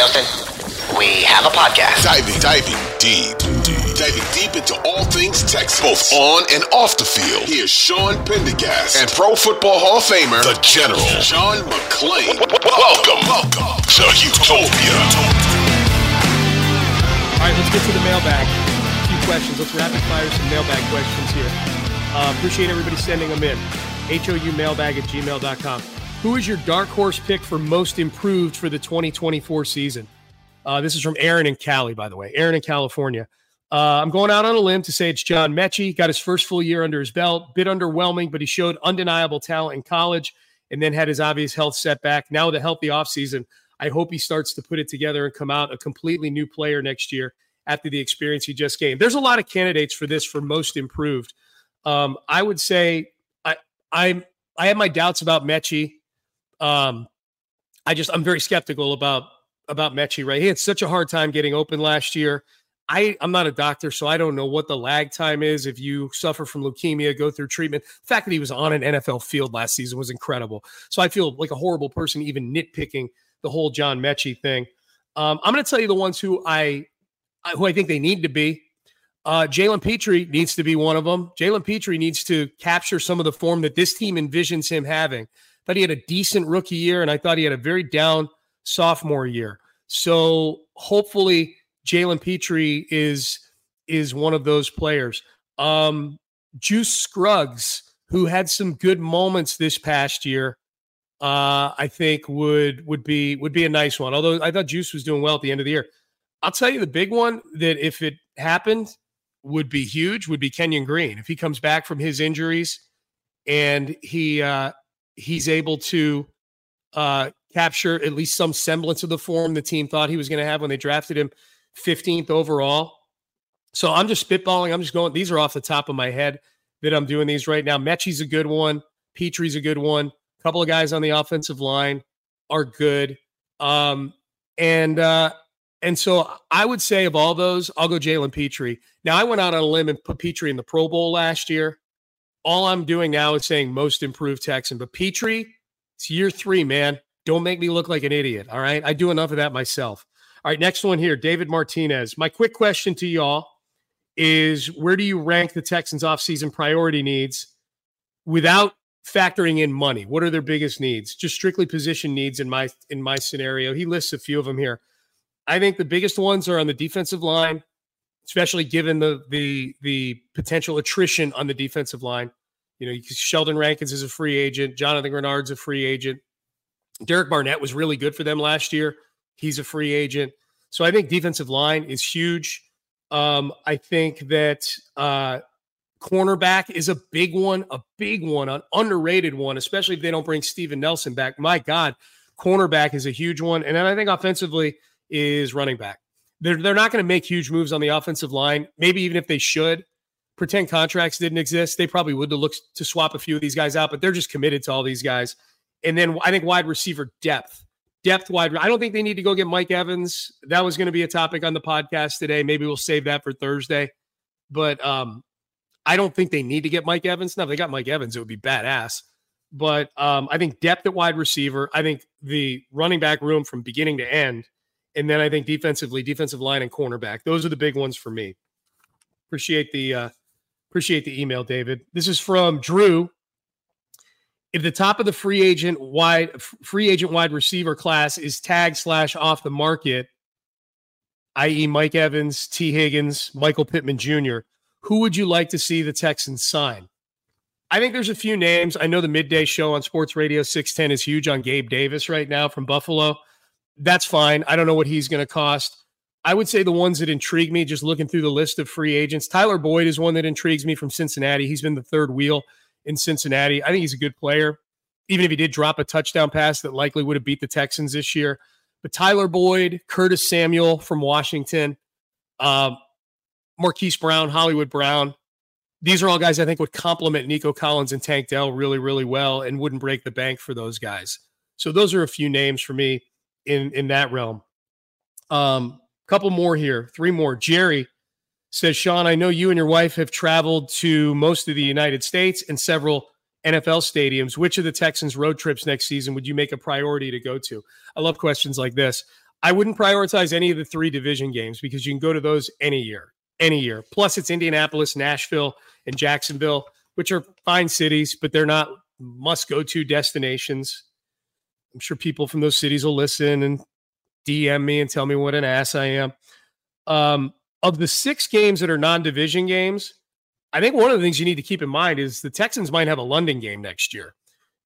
Houston, we have a podcast. Diving, diving deep, diving deep into all things Texas, both on and off the field. Here's Sean Pendergast and Pro Football Hall of Famer, the General, John McClain. Welcome, welcome to Houtopia. All right, let's get to the mailbag. A few questions. Let's rapid fire some mailbag questions here. Uh, appreciate everybody sending them in. HOUmailbag at gmail.com. Who is your dark horse pick for most improved for the 2024 season? Uh, this is from Aaron and Cali, by the way. Aaron in California. Uh, I'm going out on a limb to say it's John Metchie. Got his first full year under his belt. Bit underwhelming, but he showed undeniable talent in college and then had his obvious health setback. Now with a healthy offseason, I hope he starts to put it together and come out a completely new player next year after the experience he just gained. There's a lot of candidates for this for most improved. Um, I would say I I'm I have my doubts about Metchie. Um, I just I'm very skeptical about about Metchie. Right, he had such a hard time getting open last year. I I'm not a doctor, so I don't know what the lag time is. If you suffer from leukemia, go through treatment. The fact that he was on an NFL field last season was incredible. So I feel like a horrible person even nitpicking the whole John Metchie thing. Um, I'm going to tell you the ones who I who I think they need to be. Uh, Jalen Pitre needs to be one of them. Jalen Pitre needs to capture some of the form that this team envisions him having. Thought he had a decent rookie year, and I thought he had a very down sophomore year. So hopefully, Jalen Pitre is is one of those players. Um, Juice Scruggs, who had some good moments this past year, uh, I think would would be would be a nice one. Although I thought Juice was doing well at the end of the year. I'll tell you the big one that if it happened would be huge would be Kenyon Green. If he comes back from his injuries and he uh he's able to uh capture at least some semblance of the form the team thought he was going to have when they drafted him 15th overall. So I'm just spitballing. I'm just going these are off the top of my head that I'm doing these right now. Metchie's a good one. Pitre's a good one. A couple of guys on the offensive line are good. Um and uh and so I would say of all those, I'll go Jalen Pitre. Now I went out on a limb and put Pitre in the Pro Bowl last year. All I'm doing now is saying most improved Texan, but Pitre, it's year three, man. Don't make me look like an idiot. All right. I do enough of that myself. All right. Next one here, David Martinez. My quick question to y'all is where do you rank the Texans offseason priority needs without factoring in money? What are their biggest needs? Just strictly position needs in my in my scenario. He lists a few of them here. I think the biggest ones are on the defensive line, especially given the the the potential attrition on the defensive line. You know, Sheldon Rankins is a free agent. Jonathan Greenard's a free agent. Derek Barnett was really good for them last year. He's a free agent. So I think defensive line is huge. Um, I think that uh, cornerback is a big one, a big one, an underrated one, especially if they don't bring Steven Nelson back. My God, cornerback is a huge one. And then I think offensively is running back. They're, they're not going to make huge moves on the offensive line. Maybe even if they should, pretend contracts didn't exist, they probably would have looked to swap a few of these guys out, but they're just committed to all these guys. And then I think wide receiver depth. Depth wide. I don't think they need to go get Mike Evans. That was going to be a topic on the podcast today. Maybe we'll save that for Thursday. But um, I don't think they need to get Mike Evans. Now, if they got Mike Evans, it would be badass. But um, I think depth at wide receiver. I think the running back room from beginning to end. And then I think defensively, defensive line and cornerback. Those are the big ones for me. Appreciate the uh, appreciate the email, David. This is from Drew if the top of the free agent wide free agent wide receiver class is tag slash off the market, i.e., Mike Evans, Tee Higgins, Michael Pittman Jr., who would you like to see the Texans sign? I think there's a few names. I know the midday show on Sports Radio 610 is huge on Gabe Davis right now from Buffalo. That's fine. I don't know what he's going to cost. I would say the ones that intrigue me, just looking through the list of free agents, Tyler Boyd is one that intrigues me from Cincinnati. He's been the third wheel in Cincinnati. I think he's a good player, even if he did drop a touchdown pass that likely would have beat the Texans this year. But Tyler Boyd, Curtis Samuel from Washington, uh, Marquise Brown, Hollywood Brown. These are all guys I think would complement Nico Collins and Tank Dell really, really well and wouldn't break the bank for those guys. So those are a few names for me in in that realm. Um, couple more here, three more. Jerry says, Sean, I know you and your wife have traveled to most of the United States and several NFL stadiums. Which of the Texans' road trips next season would you make a priority to go to? I love questions like this. I wouldn't prioritize any of the three division games because you can go to those any year, any year. Plus, it's Indianapolis, Nashville, and Jacksonville, which are fine cities, but they're not must go to destinations. I'm sure people from those cities will listen and DM me and tell me what an ass I am. Um, of the six games that are non-division games, I think one of the things you need to keep in mind is the Texans might have a London game next year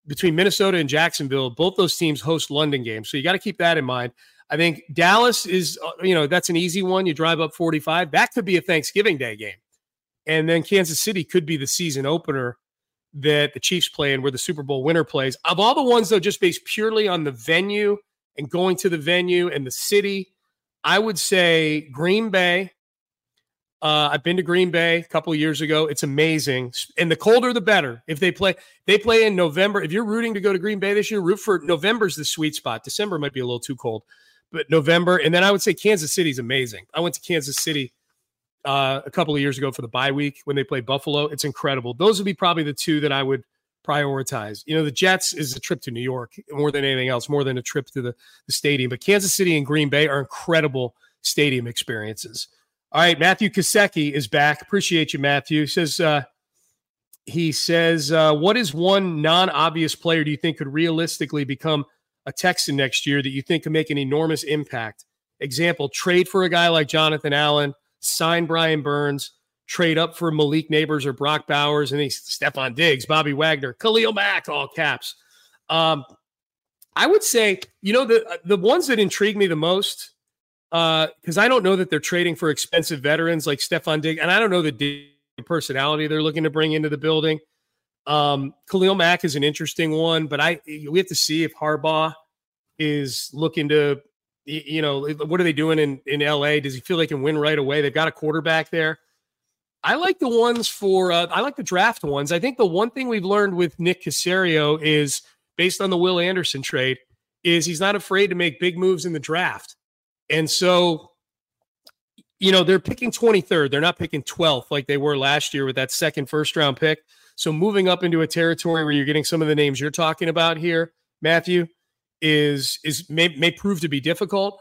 between Minnesota and Jacksonville. Both those teams host London games, so you got to keep that in mind. I think Dallas is, uh, you know, that's an easy one. You drive up 45. That could be a Thanksgiving Day game. And then Kansas City could be the season opener that the Chiefs play and where the Super Bowl winner plays. Of all the ones, though, just based purely on the venue and going to the venue and the city, I would say Green Bay. Uh, I've been to Green Bay a couple years ago. It's amazing, and the colder the better. If they play, they play in November. If you're rooting to go to Green Bay this year, root for November's the sweet spot. December might be a little too cold, but November. And then I would say Kansas City's amazing. I went to Kansas City uh, a couple of years ago for the bye week when they played Buffalo. It's incredible. Those would be probably the two that I would prioritize. You know, the Jets is a trip to New York more than anything else, more than a trip to the, the stadium. But Kansas City and Green Bay are incredible stadium experiences. All right, Matthew Kasecki is back. Appreciate you, Matthew. He says, uh, he says, uh, what is one non-obvious player do you think could realistically become a Texan next year that you think could make an enormous impact? Example, trade for a guy like Jonathan Allen, sign Brian Burns, trade up for Malik Nabers or Brock Bowers, and he's Stefon Diggs, Bobby Wagner, Khalil Mack, all caps. Um, I would say, you know, the the ones that intrigue me the most, because uh, I don't know that they're trading for expensive veterans like Stefon Diggs, and I don't know the personality they're looking to bring into the building. Um, Khalil Mack is an interesting one, but I we have to see if Harbaugh is looking to, you know, what are they doing in in LA? Does he feel they can win right away? They've got a quarterback there. I like the ones for uh, I like the draft ones. I think the one thing we've learned with Nick Caserio is based on the Will Anderson trade is he's not afraid to make big moves in the draft. And so you know, they're picking 23rd. They're not picking 12th like they were last year with that second first round pick. So moving up into a territory where you're getting some of the names you're talking about here, Matthew, is is may, may prove to be difficult.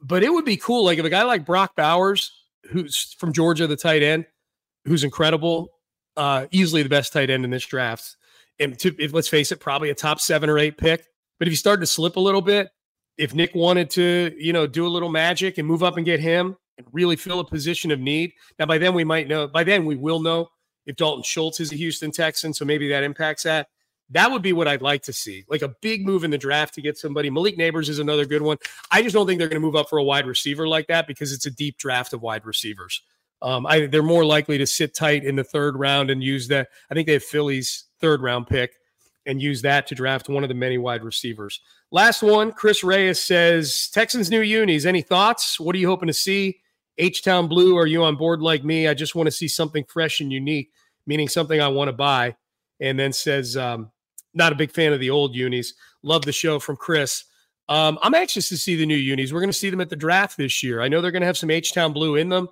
But it would be cool, like if a guy like Brock Bowers, who's from Georgia, the tight end, who's incredible, uh, easily the best tight end in this draft. And to, if, let's face it, probably a top seven or eight pick. But if you start to slip a little bit, if Nick wanted to, you know, do a little magic and move up and get him and really fill a position of need. Now, by then we might know. By then we will know if Dalton Schultz is a Houston Texan, so maybe that impacts that. That would be what I'd like to see, like a big move in the draft to get somebody. Malik Nabers is another good one. I just don't think they're going to move up for a wide receiver like that because it's a deep draft of wide receivers. Um, I, they're more likely to sit tight in the third round and use that. I think they have Philly's third round pick and use that to draft one of the many wide receivers. Last one, Chris Reyes says Texans new unis. Any thoughts? What are you hoping to see? H Town Blue, are you on board like me? I just want to see something fresh and unique, meaning something I want to buy. And then says, um, not a big fan of the old unis. Love the show from Chris. Um, I'm anxious to see the new unis. We're going to see them at the draft this year. I know they're going to have some H Town Blue in them.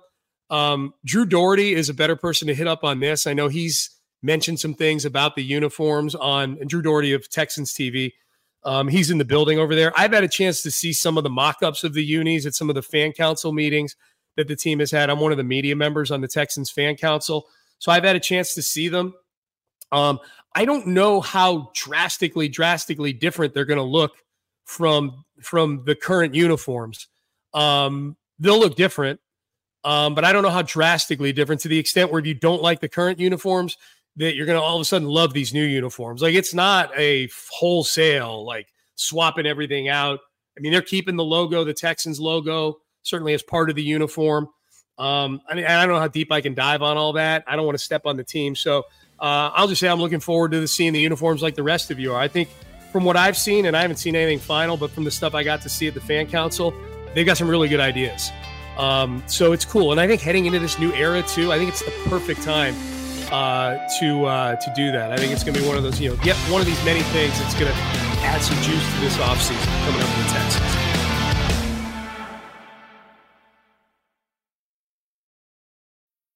Um, Drew Dougherty is a better person to hit up on this. I know he's mentioned some things about the uniforms on Drew Dougherty of Texans TV. Um, he's in the building over there. I've had a chance to see some of the mock-ups of the unis at some of the fan council meetings that the team has had. I'm one of the media members on the Texans fan council, so I've had a chance to see them. Um, I don't know how drastically, drastically different they're going to look from from the current uniforms. Um, they'll look different, um, but I don't know how drastically different to the extent where if you don't like the current uniforms, that you're going to all of a sudden love these new uniforms. Like it's not a wholesale like swapping everything out. I mean, they're keeping the logo, the Texans logo, certainly as part of the uniform. Um, I mean, I don't know how deep I can dive on all that. I don't want to step on the team, so uh, I'll just say I'm looking forward to seeing the uniforms like the rest of you are. I think from what I've seen, and I haven't seen anything final, but from the stuff I got to see at the fan council, they've got some really good ideas. Um, so it's cool, and I think heading into this new era too, I think it's the perfect time uh, to uh, to do that. I think it's going to be one of those, you know, yet one of these many things that's going to add some juice to this offseason coming up in the Texans.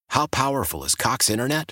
How powerful is Cox Internet?